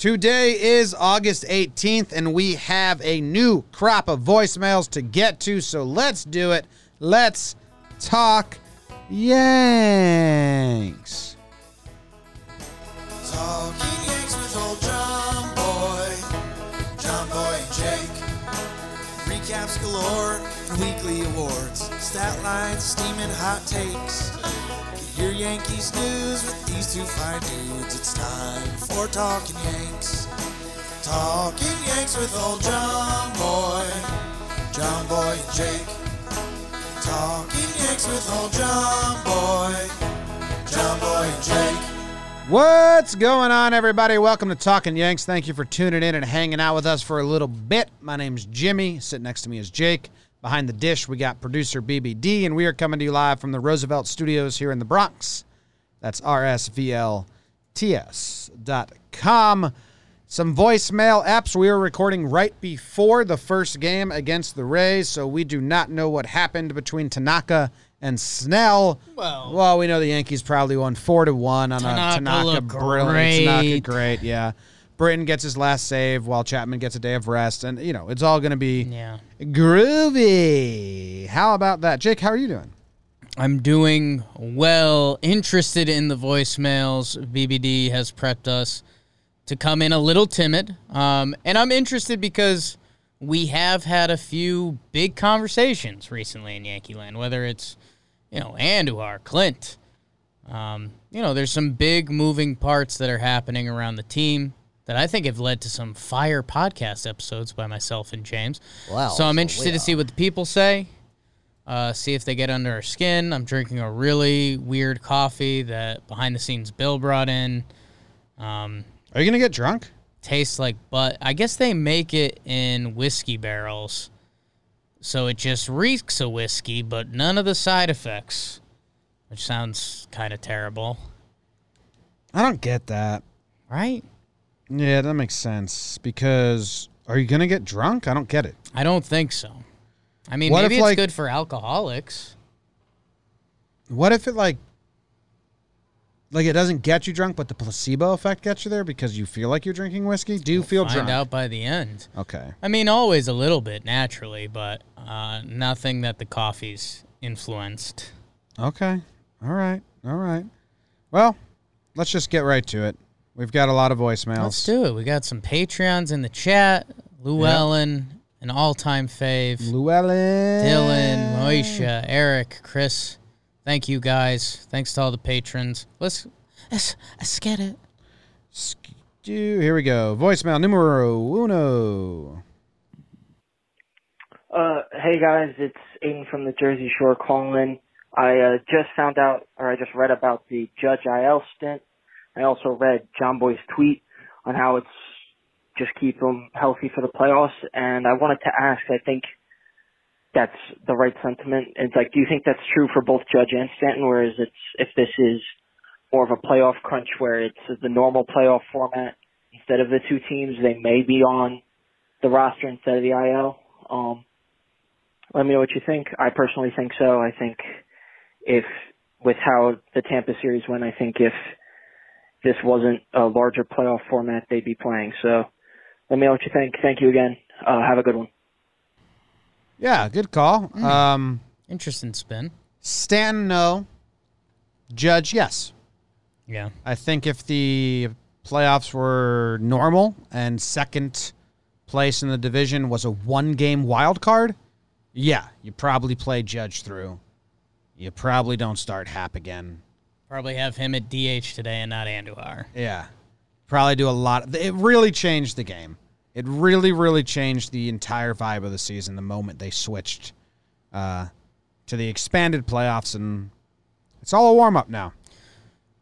Today is August 18th, and we have a new crop of voicemails to get to, so let's do it. Let's talk Yanks. Talking Yanks with old Jomboy, John Boy and Jake. Recaps galore weekly awards, stat lines, steaming hot takes. Yankees news with these two fine dudes. It's time for Talking Yanks. Talking Yanks with old Jomboy, John Boy and Jake. Talking Yanks with old Jomboy, John Boy and Jake. What's going on, everybody? Welcome to Talking Yanks. Thank you for tuning in and hanging out with us for a little bit. My name's Jimmy. Sitting next to me is Jake. Behind the dish, we got producer BBD, and we are coming to you live from the Roosevelt Studios here in the Bronx. That's rsvlts.com. Some voicemail apps. We were recording right before the first game against the Rays, so we do not know what happened between Tanaka and Snell. Well- well, we know the Yankees probably won four to one on Tanaka a Tanaka brilliant. great. Tanaka great, yeah. Britton gets his last save while Chapman gets a day of rest, and you know it's all going to be Yeah. groovy. How about that, Jake? How are you doing? I'm doing well. Interested in the voicemails. BBD has prepped us to come in a little timid. Um, and I'm interested because we have had a few big conversations recently in Yankee land, whether it's, you know, Andujar, Clint. Um, you know, there's some big moving parts that are happening around the team that I think have led to some fire podcast episodes by myself and James. Wow. so I'm so interested to see what the people say. Uh, see if they get under our skin. I'm drinking a really weird coffee that behind the scenes Bill brought in. Um, Are you going to get drunk? tastes like but I guess they make it in whiskey barrels. So it just reeks of whiskey, but none of the side effects. Which sounds kind of terrible, I don't get that. right? Yeah, that makes sense. Because are you going to get drunk? I don't get it. I don't think so. I mean, What maybe if, it's like- good for alcoholics. What if it like like it doesn't get you drunk, but the placebo effect gets you there because you feel like you're drinking whiskey? Do you feel Find drunk? out by the end. Okay. I mean, always a little bit naturally, but uh, nothing that the coffee's influenced. Okay. All right. All right. Well, let's just get right to it. We've got a lot of voicemails. Let's do it. We got some Patreons in the chat. Llewellyn, an all-time fave. Llewellyn. Dylan, Moisha, Eric, Chris. Thank you guys. Thanks to all the patrons. Let's let's, let's get it. Do- Here we go. Voicemail numero uno. Uh, hey guys, it's Aiden from the Jersey Shore calling. I uh, just found out, or I just read about the Judge IL stint. I also read Jomboy's tweet on how it's just keep them healthy for the playoffs. And I wanted to ask, I think that's the right sentiment. It's like, do you think that's true for both Judge and Stanton? Whereas it's if this is more of a playoff crunch where it's the normal playoff format instead of the two teams, they may be on the roster instead of the IL. Um, let me know what you think. I personally think so. I think if with how the Tampa series went, I think if this wasn't a larger playoff format, they'd be playing. So let me know what you think. Thank you again. Uh, have a good one. Yeah, good call. Hmm. Um, Interesting spin. Stan, no. Judge, yes. Yeah. I think if the playoffs were normal and second place in the division was a one game wild card, yeah, you probably play Judge through. You probably don't start Happ again. Probably have him at DH today and not Andujar. Yeah. Probably do a lot. It really changed the game. It really, really changed the entire vibe of the season the moment they switched uh, to the expanded playoffs, and it's all a warm up now.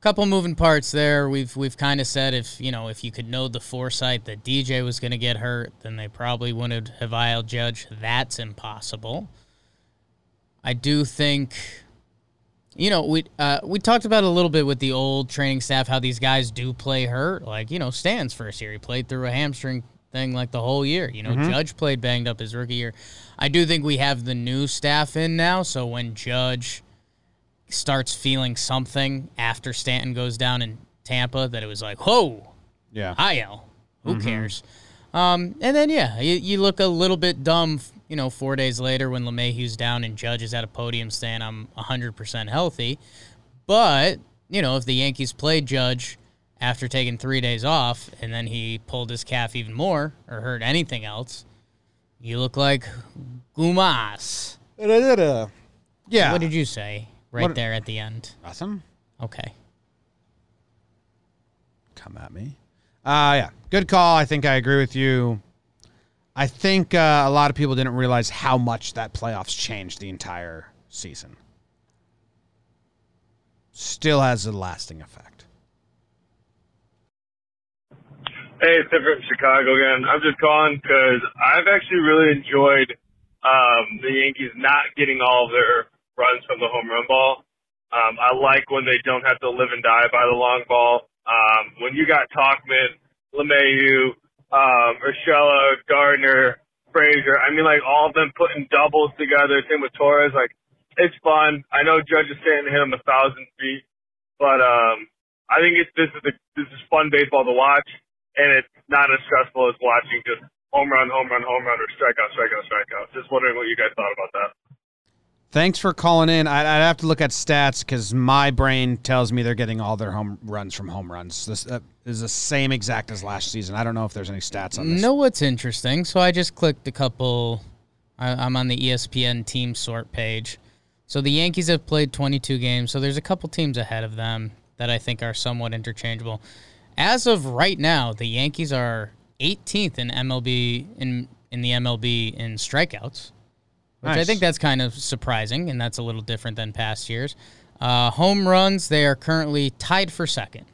Couple moving parts there. We've we've kind of said if you know if you could know the foresight that DJ was going to get hurt, then they probably wouldn't have IL Judge. That's impossible. I do think, you know, we uh, we talked about it a little bit with the old training staff how these guys do play hurt. Like you know, Stan's first year he played through a hamstring thing like the whole year. You know, Judge played banged up his rookie year. I do think we have the new staff in now, so when Judge starts feeling something after Stanton goes down in Tampa, that it was like, whoa, Yeah. IL. Who cares? Um, and then yeah, you, you look a little bit dumb, you know, four days later when LeMahieu's down and Judge is at a podium saying I'm 100% healthy. But you know, if the Yankees played Judge after taking three days off and then he pulled his calf even more or hurt anything else, you look like Gumas. Yeah. What did you say right What- there at the end? Nothing. Okay. Come at me. Uh, yeah. Good call. I think I agree with you. I think uh, a lot of people didn't realize how much that playoffs changed the entire season. Still has a lasting effect. Hey, it's Tim from Chicago again. I'm just calling because I've actually really enjoyed um, the Yankees not getting all of their runs from the home run ball. Um, I like when they don't have to live and die by the long ball. Um, when you got Tauchman, LeMahieu, um, Urshela, Gardner, Frazier, I mean, like all of them putting doubles together. Same with Torres. Like, it's fun. I know Judge is saying to hit him a thousand feet, but um, I think it's this is a, this is fun baseball to watch, and it's not as stressful as watching just home run, home run, home run, or strikeout, strikeout, strikeout. Just wondering what you guys thought about that. Thanks for calling in. I'd, I'd have to look at stats because my brain tells me they're getting all their home runs from home runs. This uh, is the same exact as last season. I don't know if there's any stats on this. Know what's interesting? So I just clicked a couple. I, I'm on the ESPN team sort page. So the Yankees have played 22 games. So there's a couple teams ahead of them that I think are somewhat interchangeable. As of right now, the Yankees are 18th in MLB in in the MLB in strikeouts, which I think that's kind of surprising, and that's a little different than past years. Uh, home runs, they are currently tied for second.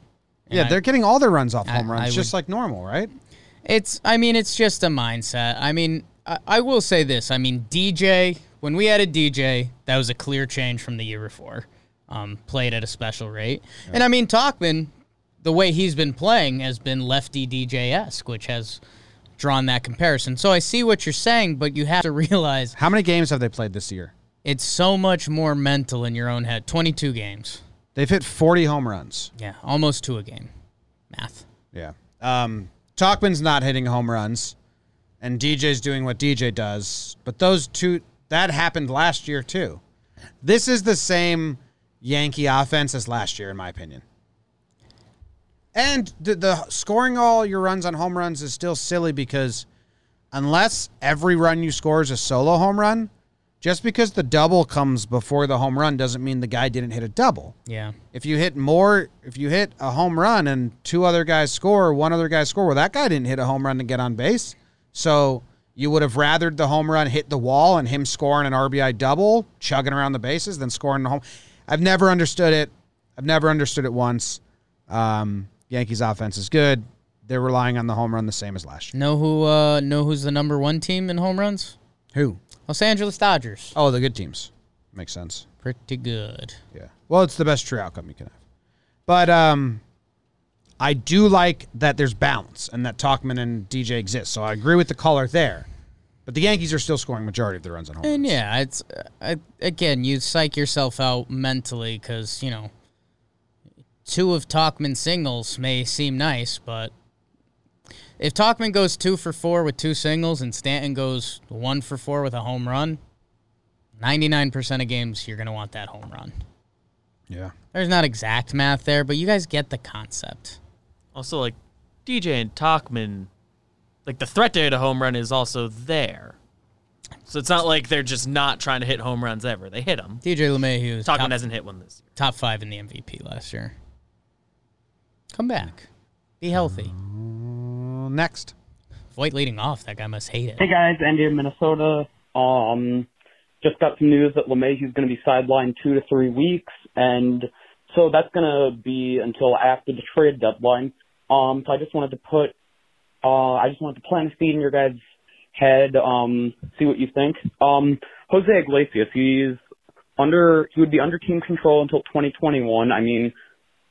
And Yeah, they're getting all their runs off I- home runs, I just would- like normal, right? It's, I mean, it's just a mindset. I mean, I, I will say this. I mean, DJ, when we added DJ, that was a clear change from the year before. Um, played at a special rate. And I mean, Tauchman, the way he's been playing has been lefty DJ esque, which has drawn that comparison. So I see what you're saying, but you have to realize How many games have they played this year? it's so much more mental in your own head. 22 games. They've hit 40 home runs. Yeah, almost two a game. Math. Yeah. Um, Tauchman's not hitting home runs, and DJ's doing what DJ does. But those two, that happened last year too. This is the same Yankee offense as last year, in my opinion. And the, the scoring all your runs on home runs is still silly because unless every run you score is a solo home run, just because the double comes before the home run doesn't mean the guy didn't hit a double. Yeah. If you hit more, if you hit a home run and two other guys score, one other guy score, well, that guy didn't hit a home run to get on base. So you would have rathered the home run hit the wall and him scoring an RBI double, chugging around the bases, than scoring the home. I've never understood it. I've never understood it once. Um, Yankees offense is good. They're relying on the home run the same as last year. Know who? Uh, know who's the number one team in home runs? Who? Los Angeles Dodgers. Oh, the good teams. Makes sense. Pretty good. Yeah. Well, it's the best true outcome you can have. But um, I do like that there's balance and that Tauchman and DJ exist. So I agree with the caller there. But the Yankees are still scoring majority of their runs on home. Runs. And runs. yeah, it's uh, I, again, you psych yourself out mentally because you know two of Tauchman's singles may seem nice, but if Tauchman goes two for four with two singles and Stanton goes one for four with a home run, ninety nine percent of games you're gonna want that home run. Yeah. There's not exact math there, but you guys get the concept. Also, like DJ and Tauchman, like the threat to hit a home run is also there. So it's not like they're just not trying to hit home runs ever. They hit them. DJ LeMahieu Tauchman top, hasn't hit one this year. top five in the MVP last year. Come back, be healthy. Well, next. Voit leading off, that guy must hate it. Hey guys, Andy in Minnesota. Um, just got some news that LeMahieu's going to be sidelined two to three weeks, and so that's going to be until after the trade deadline. Um, so I just wanted to put, uh, I just wanted to plant a seed in your guys' head. Um, see what you think. Um, Jose Iglesias, he's under, he would be under team control until 2021. I mean,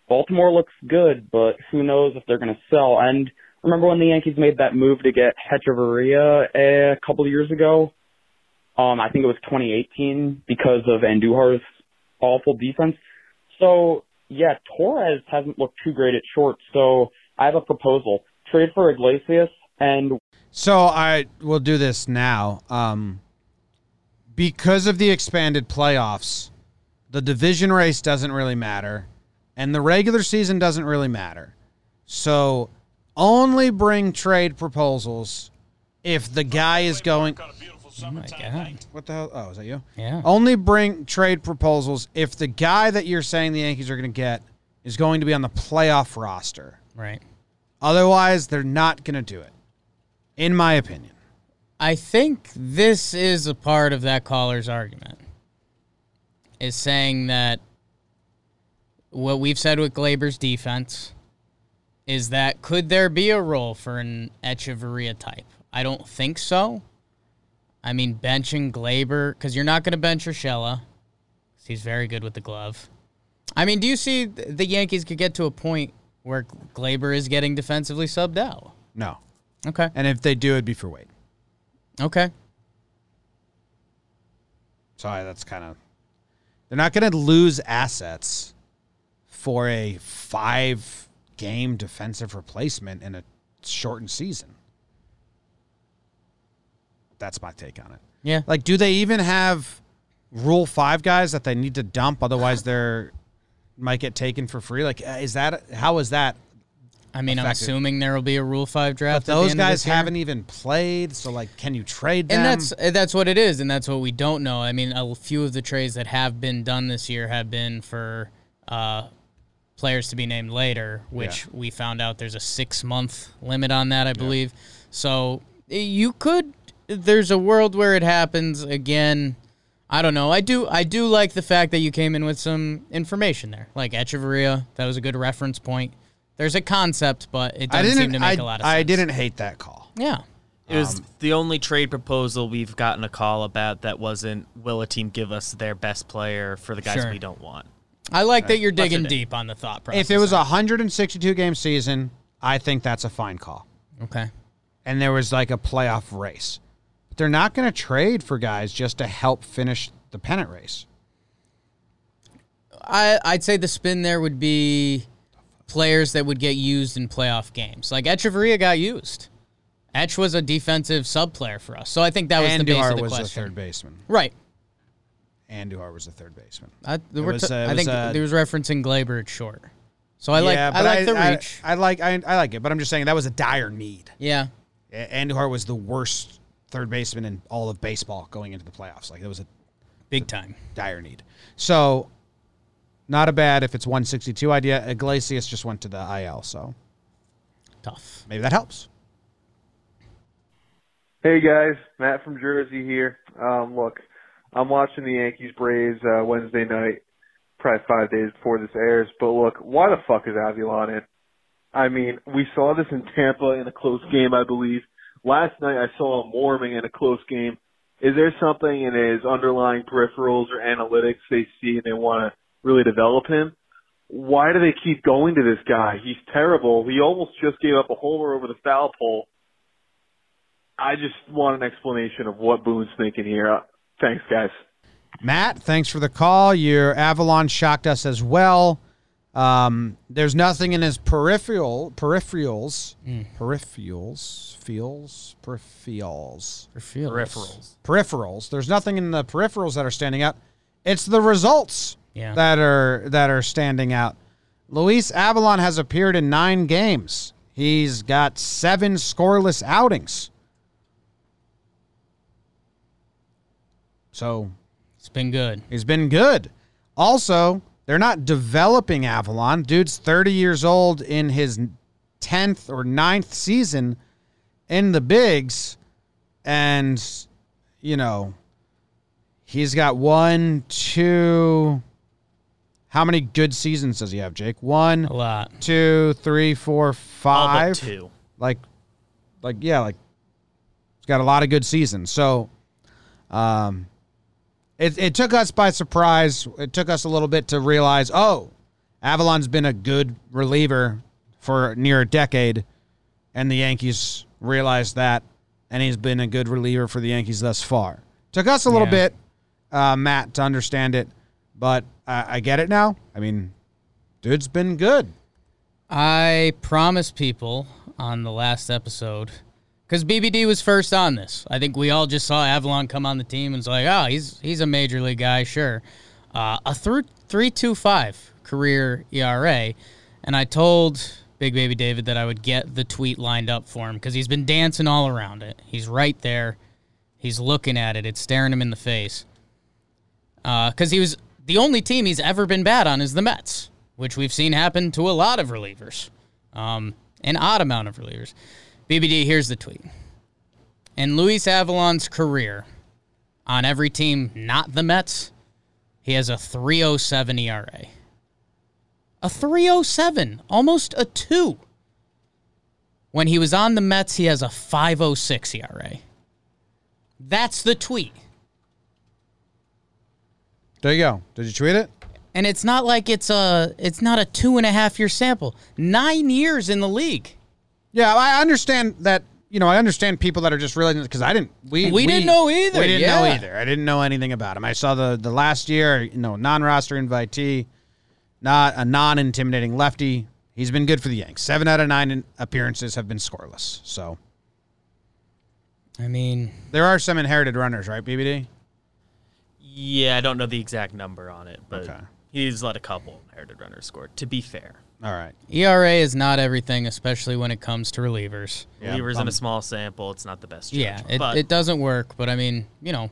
Baltimore looks good, but who knows if they're going to sell. And remember when the Yankees made that move to get Hechavarria a couple of years ago? Um, I think it was 2018 because of Andujar's awful defense. So yeah, Torres hasn't looked too great at short. So I have a proposal: trade for Iglesias, and So I will do this now. Um, because of the expanded playoffs, the division race doesn't really matter, and the regular season doesn't really matter. So only bring trade proposals if the guy is going. Oh my god. What the hell? Oh, is that you? Yeah. Only bring trade proposals if the guy that you're saying the Yankees are going to get is going to be on the playoff roster. Right. Otherwise, they're not going to do it, in my opinion. I think this is a part of that caller's argument. Is saying that what we've said with Gleyber's defense is that could there be a role for an Hechavarria type? I don't think so. I mean, benching Gleyber, because you're not going to bench Urshela. 'cause He's very good with the glove. I mean, do you see the Yankees could get to a point where Gleyber is getting defensively subbed out? No. Okay. And if they do, it'd be for Wade. Okay. Sorry, that's kind of. They're not going to lose assets for a five game defensive replacement in a shortened season. That's my take on it. Yeah. Like, do they even have Rule Five guys that they need to dump? Otherwise, they're might get taken for free. Like, uh, is that how is that? I mean, I'm assuming there will be a Rule Five draft. the those guys haven't even played. So, like, can you trade them? and that's uh, that's what it is, and that's what we don't know. I mean, a few of the trades that have been done this year have been for uh, players to be named later, which Yeah. we found out there's a six month limit on that, I believe. So eh, you could. There's a world where it happens again. I don't know. I do. I do like the fact that you came in with some information there, like Hechavarria. That was a good reference point. There's a concept, but it doesn't didn't. seem to make I, a lot of sense. I didn't hate that call. Yeah. It was Um, the only trade proposal we've gotten a call about that wasn't will a team give us their best player for the guys Sure. we don't want. I like that you're digging in. deep on the thought process. If it was a 162 game season, I think that's a fine call. okay. And there was like a playoff race. But they're not going to trade for guys just to help finish the pennant race. I, I'd say the spin there would be players that would get used in playoff games. Like Hechavarria got used. Etch was a defensive sub player for us. So I think that was the base Andujar of the was the question. third baseman. Right. Andujar was the third baseman. I, we're was, t- uh, I think was, uh, there was referencing Gleyber at short. So I like I but like the I, reach. I, like I, I like it, but I'm just saying that was a dire need. yeah. A- Andujar was the worst third baseman in all of baseball going into the playoffs. Like it was a Big time. dire need. So, not a bad if it's 162 idea. Iglesias just went to the IL, so Tough. maybe that helps. Hey guys, Matt from Jersey here. Um, look, I'm watching the Yankees Braves uh, Wednesday night, probably five days before this airs. But look, why the fuck is Avilan in? I mean, we saw this in Tampa in a close game, I believe. Last night I saw him warming in a close game. Is there something in his underlying peripherals or analytics they see and they want to really develop him? Why do they keep going to this guy? He's terrible. He almost just gave up a homer over the foul pole. I just want an explanation of what Boone's thinking here. Thanks, guys. Matt, thanks for the call. Your Avilan shocked us as well. Um, there's nothing in his peripheral peripherals, peripherals, feels, peripherals, Peripherals. peripherals. There's nothing in the peripherals that are standing out. It's the results Yeah. that are that are standing out. Luis Avilan has appeared in nine games. He's got seven scoreless outings. So It's been good. He's been good. Also, they're not developing Avilan. Dude's 30 years old in his 10th or 9th season in the bigs. And, you know, he's got one, two. How many good seasons does he have, Jake? One, A lot. two, three, four, All but two. Like, like, yeah, like, he's got a lot of good seasons. So, um, it, it took us by surprise. It took us a little bit to realize, oh, Avilan's been a good reliever for near a decade, and the Yankees realized that, and he's been a good reliever for the Yankees thus far. Took us a little Yeah. bit, uh, Matt, to understand it, but I, I get it now. I mean, dude's been good. I promised people on the last episode because BBD was first on this. I think we all just saw Avilan come on the team and was like, oh, he's he's a major league guy, sure. Uh, a through three two five career ERA, and I told Big Baby David that I would get the tweet lined up for him because he's been dancing all around it. He's right there. He's looking at it. It's staring him in the face. Because he was the only team he's ever been bad on is the Mets, which we've seen happen to a lot of relievers, um, an odd amount of relievers. BBD, here's the tweet. In Luis Avilan's career, on every team not the Mets, he has a 307 ERA. A 307, almost a 2. When he was on the Mets, he has a 506 ERA. That's the tweet. There you go. Did you tweet it? And it's not like it's a it's not a two and a half year sample. Nine years in the league. Yeah, I understand that. You know, I understand people that are just realizing because I didn't. We We didn't know either, We didn't know either. I didn't know anything about him. I saw the the last year. You know, non-roster invitee, not a non-intimidating lefty. He's been good for the Yanks. Seven out of nine appearances have been scoreless. So I mean, there are some inherited runners, right, BBD? Yeah, I don't know the exact number on it, but Okay. he's let a couple inherited runners score. To be fair, All right. ERA is not everything, especially when it comes to relievers. Yeah, Relievers in a small sample, it's not the best. Yeah, it, but it doesn't work. But I mean, you know,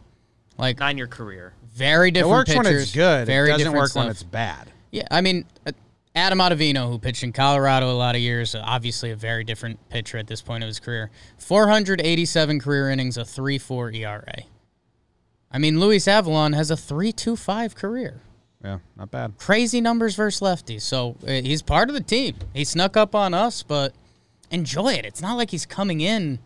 like nine year career. very It different. works when it's good. Very it doesn't different work when it's bad. Yeah, I mean, uh, Adam Ottavino, who pitched in Colorado a lot of years, obviously a very different pitcher at this point of his career. 487 career innings, a 3 4 ERA. I mean, Luis Avilan has a 3.25 career. Yeah, not bad. Crazy numbers versus lefties. So uh, he's part of the team. He snuck up on us, but enjoy it. It's not like he's coming in.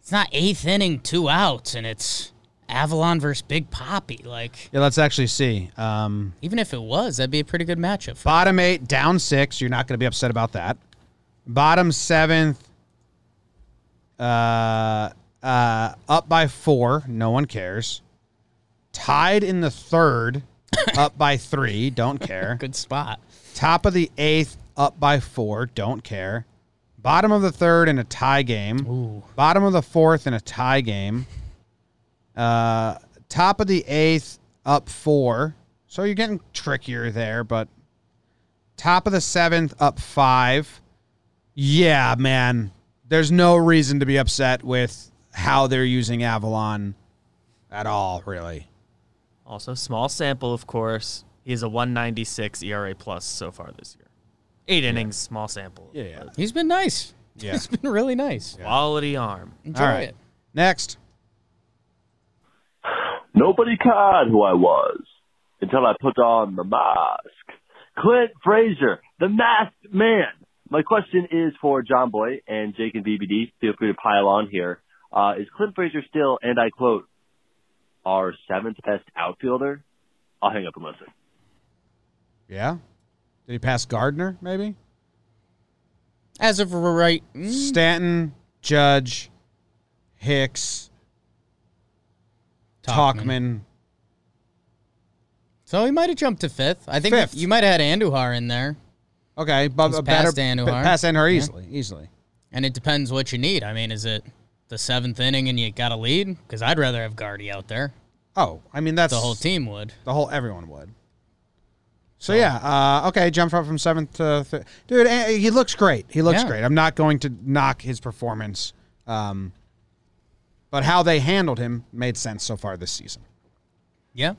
It's not eighth inning, two outs, and it's Avilan versus Big Papi. Like, Yeah, let's actually see. Um, even if it was, that'd be a pretty good matchup. For Bottom eight, down six. You're not going to be upset about that. Bottom seventh, uh, uh, up by four. No one cares. Tied in the third, up by three. Don't care. good spot. Top of the eighth, up by four. Don't care. Bottom of the third in a tie game. Ooh. Bottom of the fourth in a tie game. Uh, top of the eighth, up four. So you're getting trickier there, but top of the seventh, up five. Yeah, man. There's no reason to be upset with how they're using Avilan at all, really. Also, small sample, of course. He has a 196 ERA plus so far this year. Eight innings, small sample. Yeah. but He's been nice. Yeah. He's been really nice. Quality arm. Enjoy All right. it. Next. Nobody cared who I was until I put on the mask. Clint Frazier, the masked man. My question is for Jomboy and Jake and BBD. Feel free to pile on here. Uh, is Clint Frazier still, and I quote, our seventh best outfielder? I'll hang up and listen. Yeah. Did he pass Gardner, maybe? As of right, mm, Stanton, Judge, Hicks, Tauchman. So he might have jumped to fifth. I think Fifth. you might have had Andujar in there, Okay, but He's a better past Andujar. Pass Andujar Yeah. easily, easily. and it depends what you need. I mean, is it the seventh inning and you got a lead? Because I'd rather have Guardy out there. Oh, I mean that's The whole team would. The whole everyone would. So yeah, uh, okay, jump up from seventh to th- dude. eh, He looks great. He looks Yeah. great. I'm not going to knock his performance, um, but how they handled him made sense so far this season. Yeah,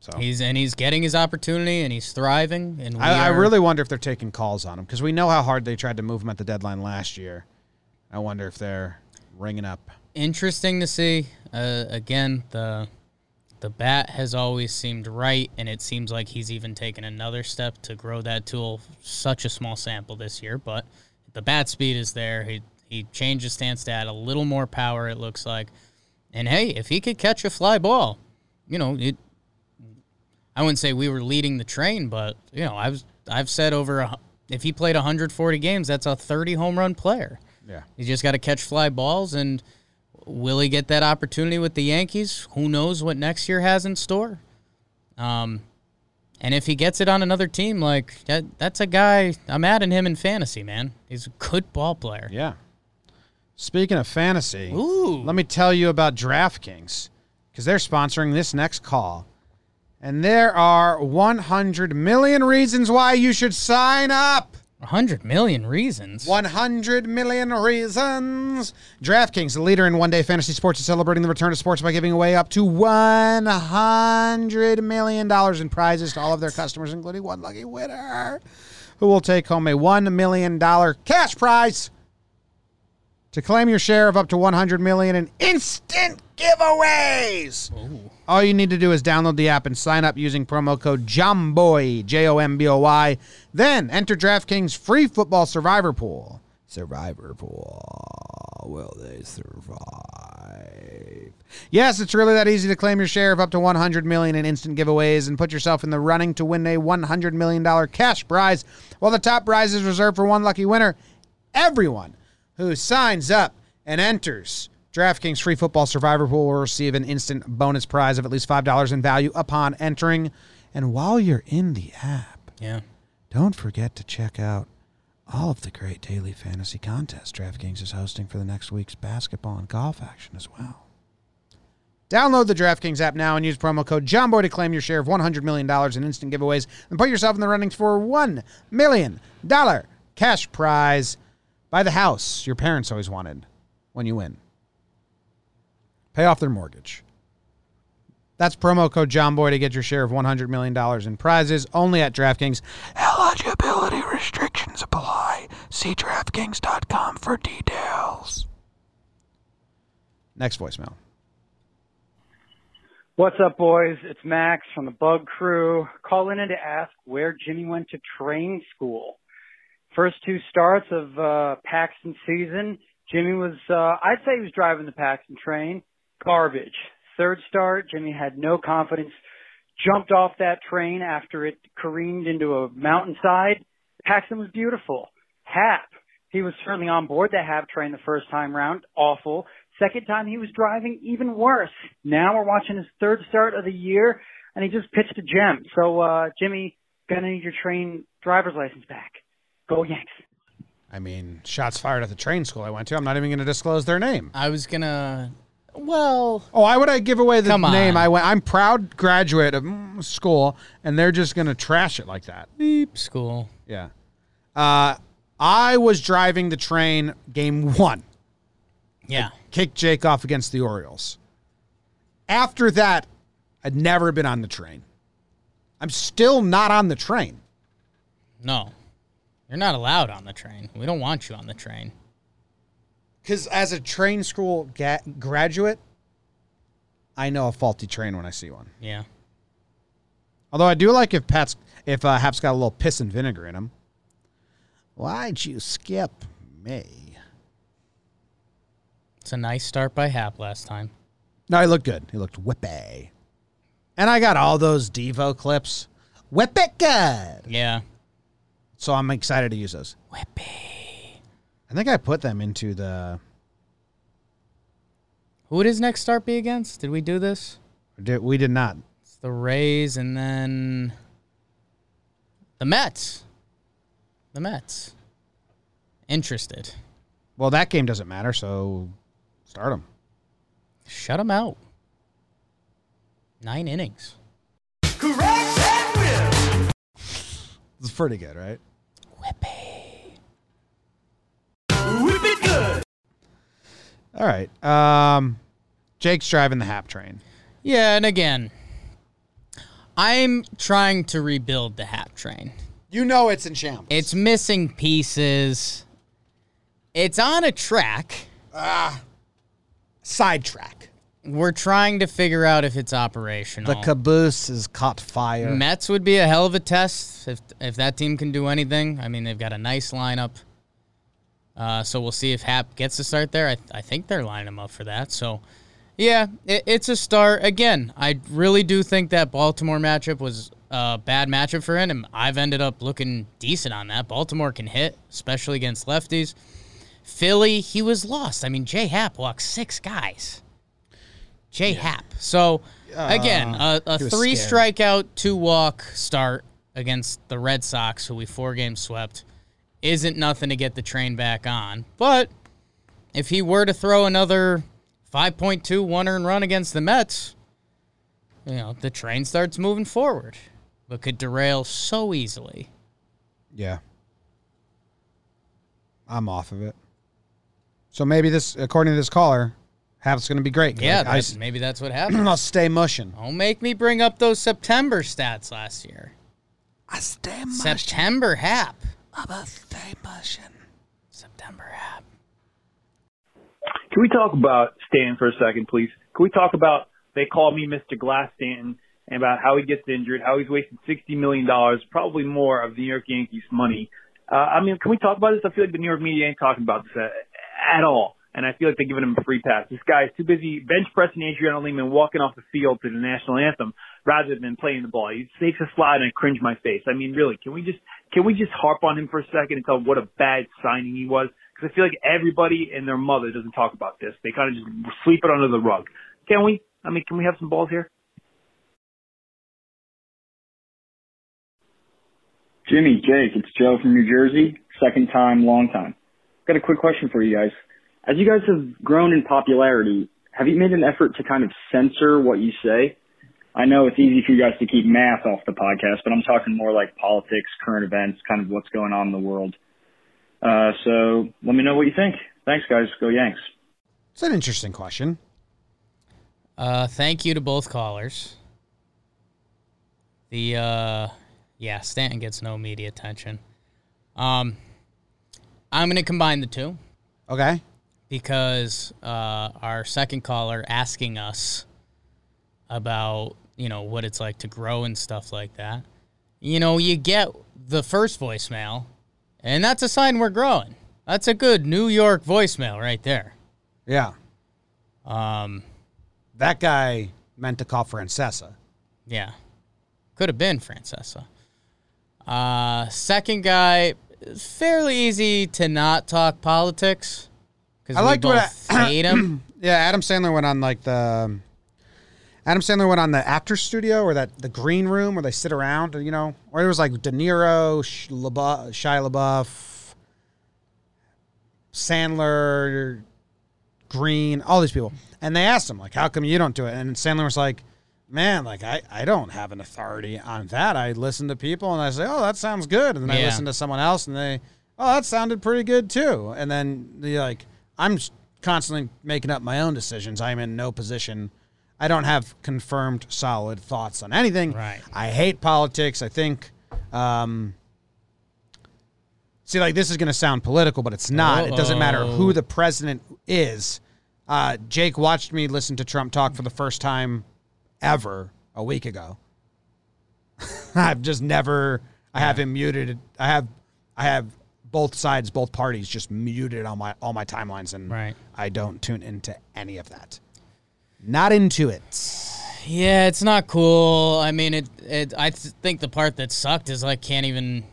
So he's and he's getting his opportunity and he's thriving. And I, I really wonder if they're taking calls on him because we know how hard they tried to move him at the deadline last year. I wonder if they're ringing up. interesting to see. Uh, again, the the bat has always seemed right, and it seems like he's even taken another step to grow that tool. Such a small sample this year, but the bat speed is there. He he changed his stance to add a little more power. It looks like, and hey, if he could catch a fly ball, you know it. I wouldn't say we were leading the train, but you know I've I've said over a, if he played 140 games, that's a 30 home run player. Yeah. You just got to catch fly balls, and will he get that opportunity with the Yankees? Who knows what next year has in store? Um, And if he gets it on another team, like that, that's a guy I'm adding him in fantasy, man. He's a good ball player. Yeah. Speaking of fantasy, Ooh. let me tell you about DraftKings because they're sponsoring this next call. And there are 100 million reasons why you should sign up. 100 million reasons. 100 million reasons. DraftKings, the leader in one day fantasy sports, is celebrating the return of sports by giving away up to $100 million in prizes to all of their customers, including one lucky winner who will take home a $1 million cash prize. To claim your share of up to 100 million in instant giveaways. All you need to do is download the app and sign up using promo code JOMBOY, J O M B O Y. Then enter DraftKings free football survivor pool. Survivor pool. Will they survive? Yes, it's really that easy to claim your share of up to 100 million in instant giveaways and put yourself in the running to win a 100 million dollar cash prize. While the top prize is reserved for one lucky winner, everyone who signs up and enters DraftKings free football survivor pool will receive an instant bonus prize of at least $5 in value upon entering. And while you're in the app, Yeah. don't forget to check out all of the great daily fantasy contests DraftKings is hosting for the next week's basketball and golf action as well. Download the DraftKings app now and use promo code JOMBOY to claim your share of $100 million in instant giveaways and put yourself in the running for $1 million cash prize. Buy the house your parents always wanted when you win. Pay off their mortgage. That's promo code JOMBOY to get your share of $100 million in prizes only at DraftKings. Eligibility restrictions apply. See DraftKings.com for details. Next voicemail. What's up, boys? It's Max from the Bug Crew. Calling in to ask where Jimmy went to train school. First two starts of uh, Paxton season, Jimmy was, uh, I'd say he was driving the Paxton train. Garbage. Third start, Jimmy had no confidence. Jumped off that train after it careened into a mountainside. Paxton was beautiful. Happ, he was certainly on board the Happ train the first time round. Awful. Second time he was driving, even worse. Now we're watching his third start of the year, and he just pitched a gem. So, uh, Jimmy, gonna need your train driver's license back. Go Yanks. I mean, shots fired at the train school I went to. I'm not even going to disclose their name. I was gonna. Well, Oh, why would I give away the Come name. I went? I'm proud graduate of mm, school, and they're just going to trash it like that. beep school. Yeah. Uh, I was driving the train game one. Yeah. kicked Jake off against the Orioles. After that, I'd never been on the train. I'm still not on the train. No. You're not allowed on the train. We don't want you on the train. Because as a train school ga- graduate, I know a faulty train when I see one. Yeah. Although I do like if Pat's if uh, Happ's got a little piss and vinegar in him. Why'd you skip me? It's a nice start by Happ last time. No, he looked good. He looked whippy. And I got all those Devo clips. Whip it good. Yeah. So I'm excited to use those. Whippy. I think I put them into the. Who would his next start be against? Did we do this? Did, we did not. It's the Rays and then the Mets. The Mets. Interested. Well, that game doesn't matter, so start them. Shut him out. Nine innings. Correct. It's pretty good, right? All right. Um, Jake's driving the Happ train. Yeah, and again, I'm trying to rebuild the Happ train. You know it's in shambles. It's missing pieces. It's on a track. Ah, sidetrack. We're trying to figure out if it's operational. The caboose has caught fire. Mets would be a hell of a test if if that team can do anything. I mean, they've got a nice lineup. Uh, so we'll see if Happ gets to start there. I, I think they're lining him up for that. So, yeah, it, it's a start. Again, I really do think that Baltimore matchup was a bad matchup for him. and I've ended up looking decent on that. Baltimore can hit, especially against lefties. Philly, he was lost. I mean, Jay Happ walked six guys. J Happ. So again, a, a three scared. strikeout, two walk start against the Red Sox, who we four games swept, isn't nothing to get the train back on. But if he were to throw another 5.2 one earned run against the Mets, you know, the train starts moving forward, but could derail so easily. Yeah. I'm off of it. So maybe this, according to this caller, Happ's going to be great. Yeah, Like, I, maybe that's what happened. will stay mushing. Don't make me bring up those September stats last year. I stay mushing. September Happ. A stay mushing. September Happ. Can we talk about Stanton for a second, please? Can we talk about they call me Mr. Glass Stanton and about how he gets injured, how he's wasted sixty million dollars, probably more of the New York Yankees' money. Uh, I mean, can we talk about this? I feel like the New York media ain't talking about this at, at all, and I feel like they're giving him a free pass. This guy is too busy bench pressing Adriano Lima and walking off the field to the national anthem rather than playing the ball. He takes a slide and I cringe my face. I mean, really, can we just can we just harp on him for a second and tell what a bad signing he was? Because I feel like everybody and their mother doesn't talk about this. They kind of just sweep it under the rug. Can we? I mean, can we have some balls here? Jimmy, Jake, it's Joe from New Jersey. Second time, long time. Got a quick question for you guys. As you guys have grown in popularity, have you made an effort to kind of censor what you say? I know it's easy for you guys to keep math off the podcast, but I'm talking more like politics, current events, kind of what's going on in the world. Uh, so let me know what you think. Thanks, guys. Go Yanks. It's an interesting question. Uh, thank you to both callers. The uh, yeah, Stanton gets no media attention. Um, I'm gonna combine the two Okay. because uh, our second caller asking us about you know what it's like to grow and stuff like that. You know, you get the first voicemail, and that's a sign we're growing. That's a good New York voicemail right there. Yeah. Um, That guy meant to call Francesa. Yeah. Could have been Francesa. Uh, second guy, fairly easy to not talk politics. Because I we liked what I- hate him. Yeah, Adam Sandler went on like the Adam Sandler went on the actor studio or that the green room where they sit around, you know, or it was like De Niro, LaBeouf, Shia LaBeouf, Sandler, Green, all these people, and they asked him like, "How come you don't do it?" And Sandler was like, "Man, like I, I don't have an authority on that. I listen to people and I say, oh, that sounds good, and then I listen to someone else and they, oh, that sounded pretty good too, and then the like, I'm constantly making up my own decisions. I'm in no position. I don't have confirmed solid thoughts on anything. Right. I hate politics. I think. Um, see, like this is going to sound political, but it's not. It doesn't matter who the president is. Uh, Jake watched me listen to Trump talk for the first time ever a week ago. I've just never. I have him muted. I have. I have both sides, both parties, just muted on my all my timelines, and Right. I don't tune into any of that. Not into it. Yeah, it's not cool. I mean, it. it I th- think the part that sucked is like can't even.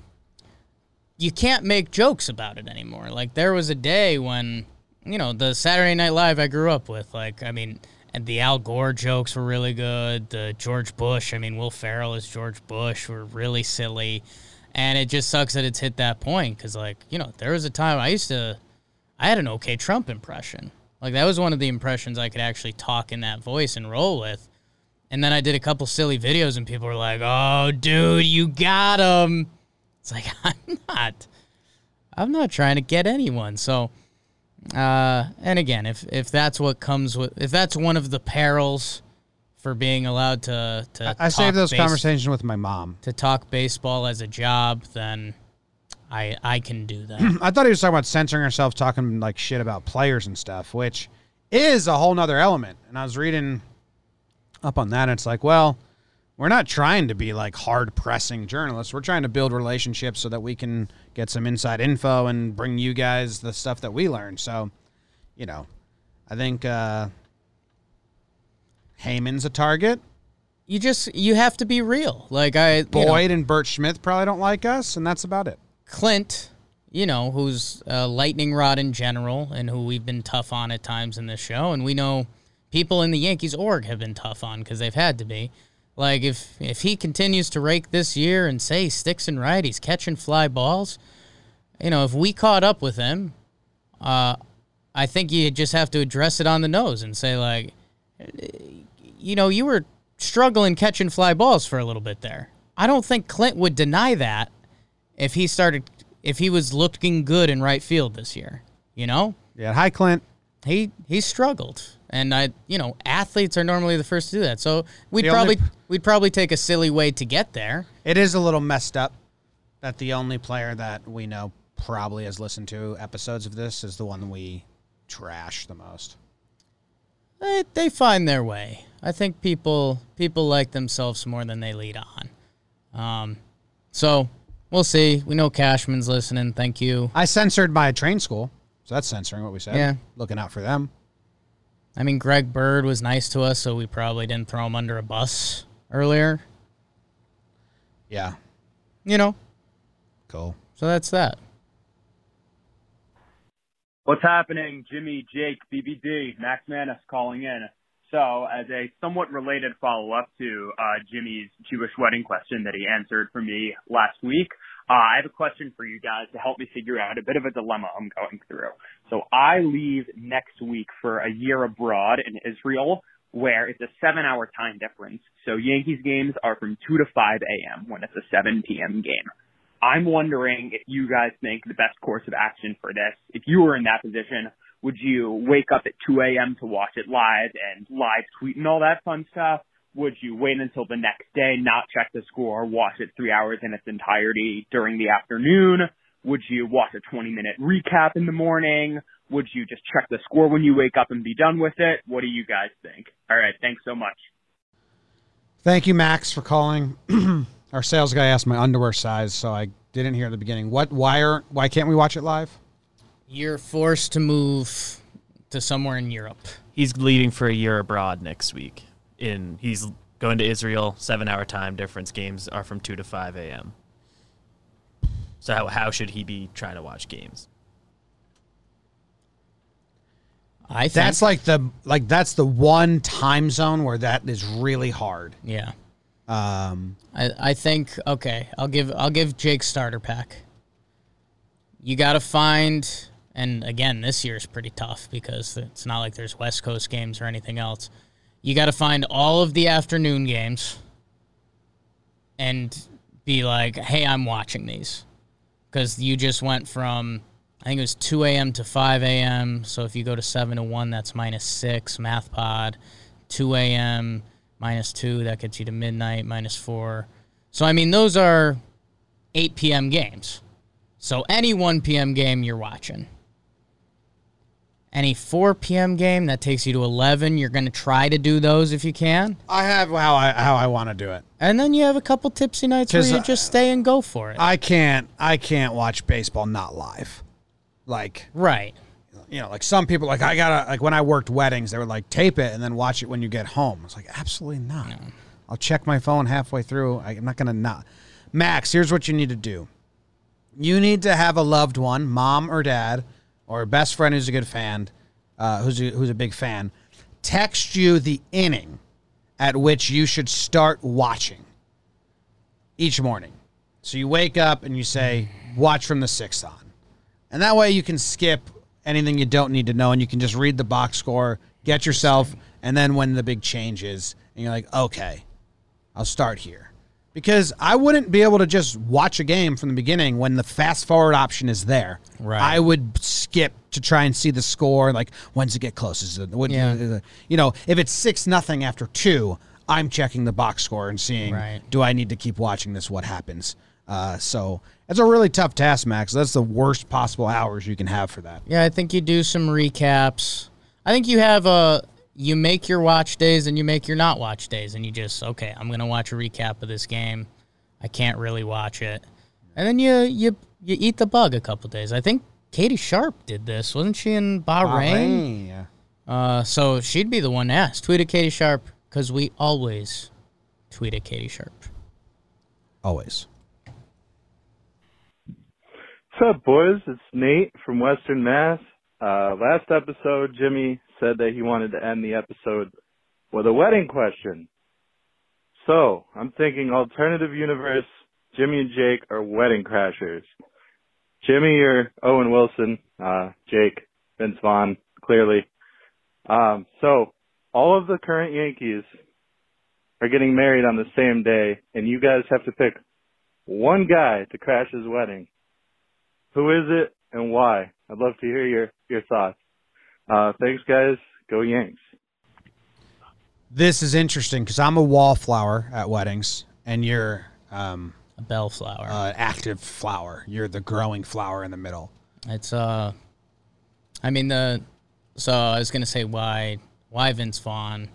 You can't make jokes about it anymore. Like there was a day when, you know, the Saturday Night Live I grew up with. Like I mean, and the Al Gore jokes were really good. The George Bush. I mean, Will Ferrell as George Bush were really silly, and it just sucks that it's hit that point because, like, you know, there was a time I used to. I had an okay Trump impression. Like that was one of the impressions I could actually talk in that voice and roll with. And then I did a couple silly videos, and people were like, "Oh, dude, you got him." It's like I'm not. I'm not trying to get anyone. So, uh, and again, if if that's what comes with, if that's one of the perils for being allowed to to I, I saved those base- conversations with my mom. to talk baseball as a job, then I I can do that. I thought he was talking about censoring ourselves, talking like shit about players and stuff, which is a whole nother element. And I was reading up on that, and it's like, well, we're not trying to be like hard pressing journalists. We're trying to build relationships so that we can get some inside info and bring you guys the stuff that we learn. So, you know, I think uh Heyman's a target. you just you have to be real. Like I you know, Boyd and Bert Smith probably don't like us, and that's about it. Clint, you know, who's a lightning rod in general and who we've been tough on at times in this show. And we know people in the Yankees org have been tough on because they've had to be. Like if if he continues to rake this year and say sticks and right, he's catching fly balls. You know, if we caught up with him, uh, I think you just have to address it on the nose and say like, you know, you were struggling catching fly balls for a little bit there. I don't think Clint would deny that if he started if he was looking good in right field this year. You know? Yeah. Hi, Clint. He he struggled, and I you know athletes are normally the first to do that. So we'd The only- probably we'd probably take a silly way to get there. It is a little messed up that the only player that we know probably has listened to episodes of this is the one we trash the most. They, Eh, they find their way. I think people people like themselves more than they lead on. Um, so we'll see. We know Cashman's listening. Thank you. I censored my train school, so that's censoring what we said. Yeah. Looking out for them. I mean, Greg Bird was nice to us, so we probably didn't throw him under a bus earlier. Yeah. You know. Cool. So that's that. What's happening? Jimmy, Jake, BBD, Max Manus calling in. So, as a somewhat related follow-up to uh, Jimmy's Jewish wedding question that he answered for me last week, uh, I have a question for you guys to help me figure out a bit of a dilemma I'm going through. So, I leave next week for a year abroad in Israel, where it's a seven-hour time difference. So, Yankees games are from 2 to 5 a.m. when it's a 7 p.m. game. I'm wondering if you guys think the best course of action for this, if you were in that position, would you wake up at 2 a.m. to watch it live and live tweet and all that fun stuff? Would you wait until the next day, not check the score, watch it three hours in its entirety during the afternoon? Would you watch a 20 minute recap in the morning? Would you just check the score when you wake up and be done with it? What do you guys think? All right. Thanks so much. Thank you, Max, for calling. Our sales guy asked my underwear size, so I didn't hear at the beginning. What? Why are? Why can't we watch it live? You're forced to move to somewhere in Europe. He's leaving for a year abroad next week. In he's going to Israel. Seven hour time difference. Games are from two to five a.m. So how how should he be trying to watch games? I think That's like the like that's the one time zone where that is really hard. Yeah. Um, I, I think okay. I'll give I'll give Jake starter pack. You got to find, and again, this year's pretty tough because it's not like there's West Coast games or anything else. You got to find all of the afternoon games, and be like, "Hey, I'm watching these," because you just went from I think it was 2 a.m. to 5 a.m. So if you go to 7 to 1, that's minus 6, math pod. 2 a.m. minus 2, that gets you to midnight, minus 4. So, I mean, those are 8 p.m. games. So any 1 p.m. game you're watching. Any 4 p.m. game that takes you to 11, you're going to try to do those if you can. I have how I how I want to do it. And then you have a couple tipsy nights where you just stay and go for it. I can't I can't watch baseball not live. Like right. You know, like some people like I gotta like when I worked weddings, they were like tape it and then watch it when you get home. It's like, absolutely not. I'll check my phone halfway through. I'm not gonna not. Max, here's what you need to do. You need to have a loved one, mom or dad, or a best friend who's a good fan, uh, who's a, who's a big fan, text you the inning at which you should start watching each morning. So you wake up and you say, "Watch from the sixth on," and that way you can skip anything you don't need to know, and you can just read the box score, get yourself, and then when the big change is, and you're like, "Okay, I'll start here." Because I wouldn't be able to just watch a game from the beginning when the fast forward option is there. Right. I would skip to try and see the score. Like, when's it get close? It, what, Yeah. you know, if it's six nothing after two, I'm checking the box score and seeing Right. do I need to keep watching this? What happens? Uh, so it's a really tough task, Max. That's the worst possible hours you can have for that. Yeah, I think you do some recaps. I think you have a you make your watch days and you make your not watch days, and you just okay. I'm gonna watch a recap of this game. I can't really watch it, and then you you you eat the bug a couple days. I think Katie Sharp did this, wasn't she in Bahrain? Bahrain, yeah. Uh, so she'd be the one to ask. Tweet at Katie Sharp because we always tweet at Katie Sharp. Always. What's up, boys? It's Nate from Western Mass. Uh, last episode, Jimmy said that he wanted to end the episode with a wedding question. So, I'm thinking alternative universe, Jimmy and Jake are wedding crashers. Jimmy or Owen Wilson, uh, Jake, Vince Vaughn, clearly. Um, so, all of the current Yankees are getting married on the same day, and you guys have to pick one guy to crash his wedding. Who is it and why? I'd love to hear your, your thoughts. Uh, thanks guys. Go Yanks. This is interesting because I'm a wallflower at weddings, and you're um, a bellflower, uh, active flower. You're the growing flower in the middle. It's uh, I mean the, so I was gonna say why why Vince Vaughn,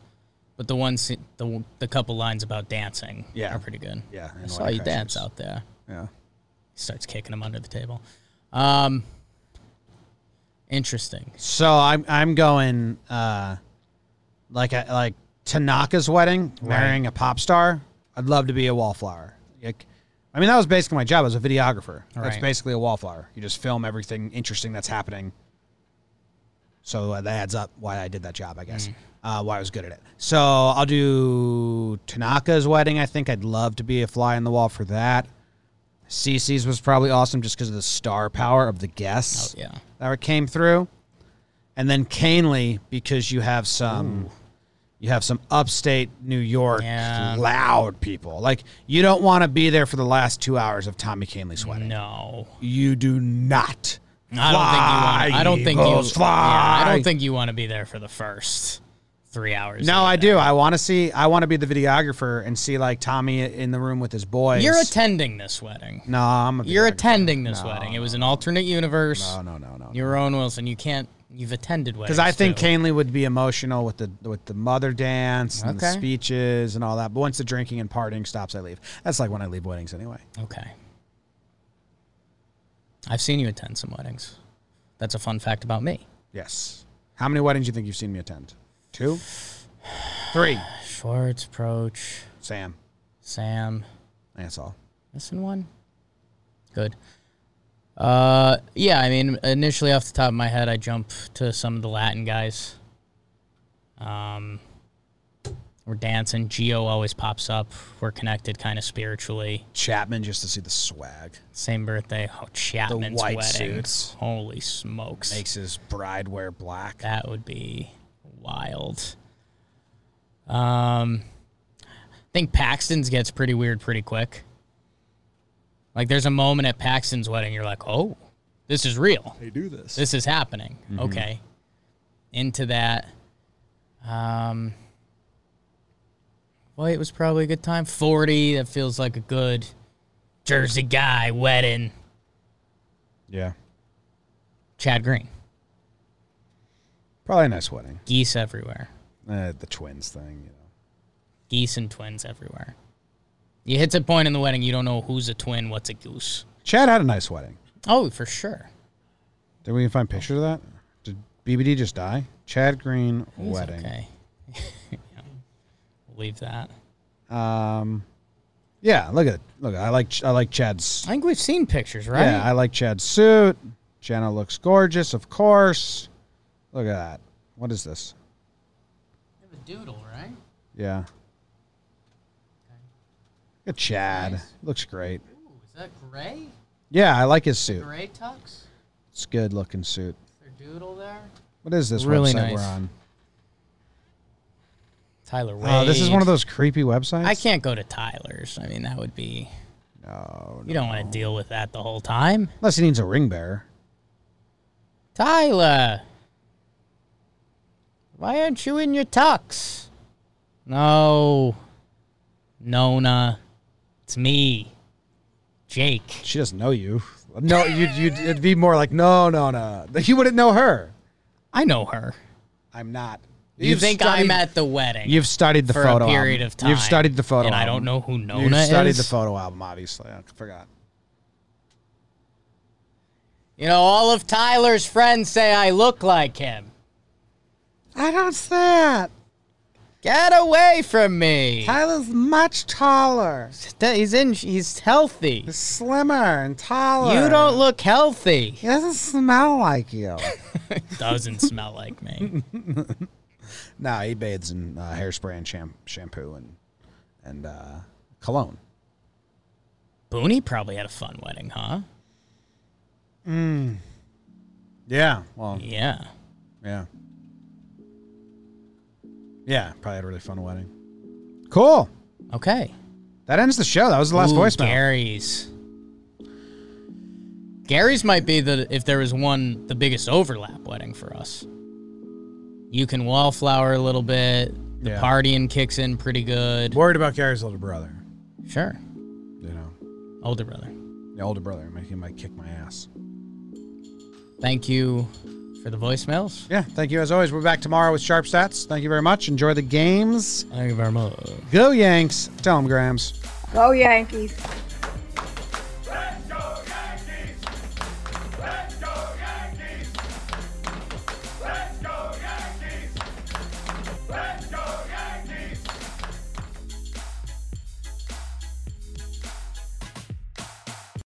but the ones the the couple lines about dancing Yeah. are pretty good. Yeah, I saw wedding you dance out there. Yeah. He starts kicking him under the table. Um, interesting. So I'm I'm going uh, like a, like Tanaka's wedding, marrying a pop star. I'd love to be a wallflower. Like, I mean, that was basically my job as a videographer. That's Right. basically a wallflower. You just film everything interesting that's happening. So uh, that adds up why I did that job, I guess. Uh, why I was good at it. So I'll do Tanaka's wedding. I think I'd love to be a fly in the wall for that. Cece's was probably awesome just because of the star power of the guests Oh, yeah. that came through. And then Kahnle because you have some you have some upstate New York Yeah. loud people. Like you don't want to be there for the last two hours of Tommy Kahnle's wedding. No. You do not. I don't think you want. I don't think you. fly. Yeah, I don't think you want to be there for the first three hours. No, I do. I want to see. I want to be the videographer and see like Tommy in the room with his boys. You're attending this wedding. No, I'm. A You're attending this No, wedding. It was an alternate universe. No, no, no, no. Your own Wilson. You can't. You've attended weddings. Because I think too. Kahnle would be emotional with the with the mother dance and the speeches and all that. But once the drinking and partying stops, I leave. That's like when I leave weddings anyway. Okay. I've seen you attend some weddings. That's a fun fact about me. Yes. How many weddings do you think you've seen me attend? Two, three. Schwartz, Proch, Sam. Sam. That's all. Missing one. Good. Uh, yeah. I mean, initially off the top of my head, I jump to some of the Latin guys. Um, we're dancing. Gio always pops up. We're connected, kind of spiritually. Chapman just to see the swag. Same birthday. Oh, Chapman's white wedding. suits. Holy smokes! Makes his bride wear black. That would be wild. Um, I think Paxton's gets pretty weird pretty quick. Like, there's a moment at Paxton's wedding, you're like, oh, this is real. They do this. This is happening. Mhm. Okay. Into that. Um, boy, it was probably a good time. 40, that feels like a good Jersey guy wedding. Yeah. Chad Green. Probably a nice wedding. Geese everywhere. Uh, the twins thing, you know. Geese and twins everywhere. You hit a point in the wedding, you don't know who's a twin, what's a goose. Chad had a nice wedding. Oh, for sure. Did we find pictures of that? Did BBD just die? Chad Green He's wedding. okay. Yeah. We'll leave that. Um, yeah. Look at it. Look, I like I like Chad's. I think we've seen pictures, right? Yeah, I like Chad's suit. Jenna looks gorgeous, of course. Look at that. What is this? have a doodle, right? Yeah. Look at Chad. Nice. Looks great. Ooh, is that gray? Yeah, I like his suit. Gray tux? It's a good looking suit. Is there doodle there? What is this Really website we're nice. on? Tyler Wade. Oh, this is one of those creepy websites. I can't go to Tyler's. I mean, that would be. No. You don't want to deal with that the whole time. Unless he needs a ring bearer. Tyler! Why aren't you in your tux? No. Nona. It's me. Jake. She doesn't know you. No, you'd, you'd it'd be more like no, no, no. He wouldn't know her. I know her. I'm not. You You've think studied- I'm at the wedding? You've studied the for photo a period album. of time. You've studied the photo and I album. don't know who Nona is. You've studied is. the photo album, obviously. I forgot. You know, all of Tyler's friends say I look like him. I don't see that. Get away from me. Tyler's much taller. He's in. He's healthy. He's slimmer and taller. You don't look healthy. He doesn't smell like you. Doesn't smell like me. no, he bathes in uh, hairspray and sham- shampoo and and uh, cologne. Booney probably had a fun wedding, huh? Mm. Yeah. Well. Yeah. Yeah. Yeah. Probably had a really fun wedding. Cool. Okay. That ends the show. That was the last Ooh, voicemail. Gary's. Gary's might be the if there was one the biggest overlap wedding for us. You can wallflower a little bit. The Yeah. partying kicks in pretty good. Worried about Gary's older brother. Sure. You know, Older brother. the older brother. He might kick my ass. Thank you for the voicemails. Yeah. Thank you as always. We're back tomorrow with sharp stats. Thank you very much. Enjoy the games. Thank you very much. Go Yanks. Tell them Grams. Go Yankees.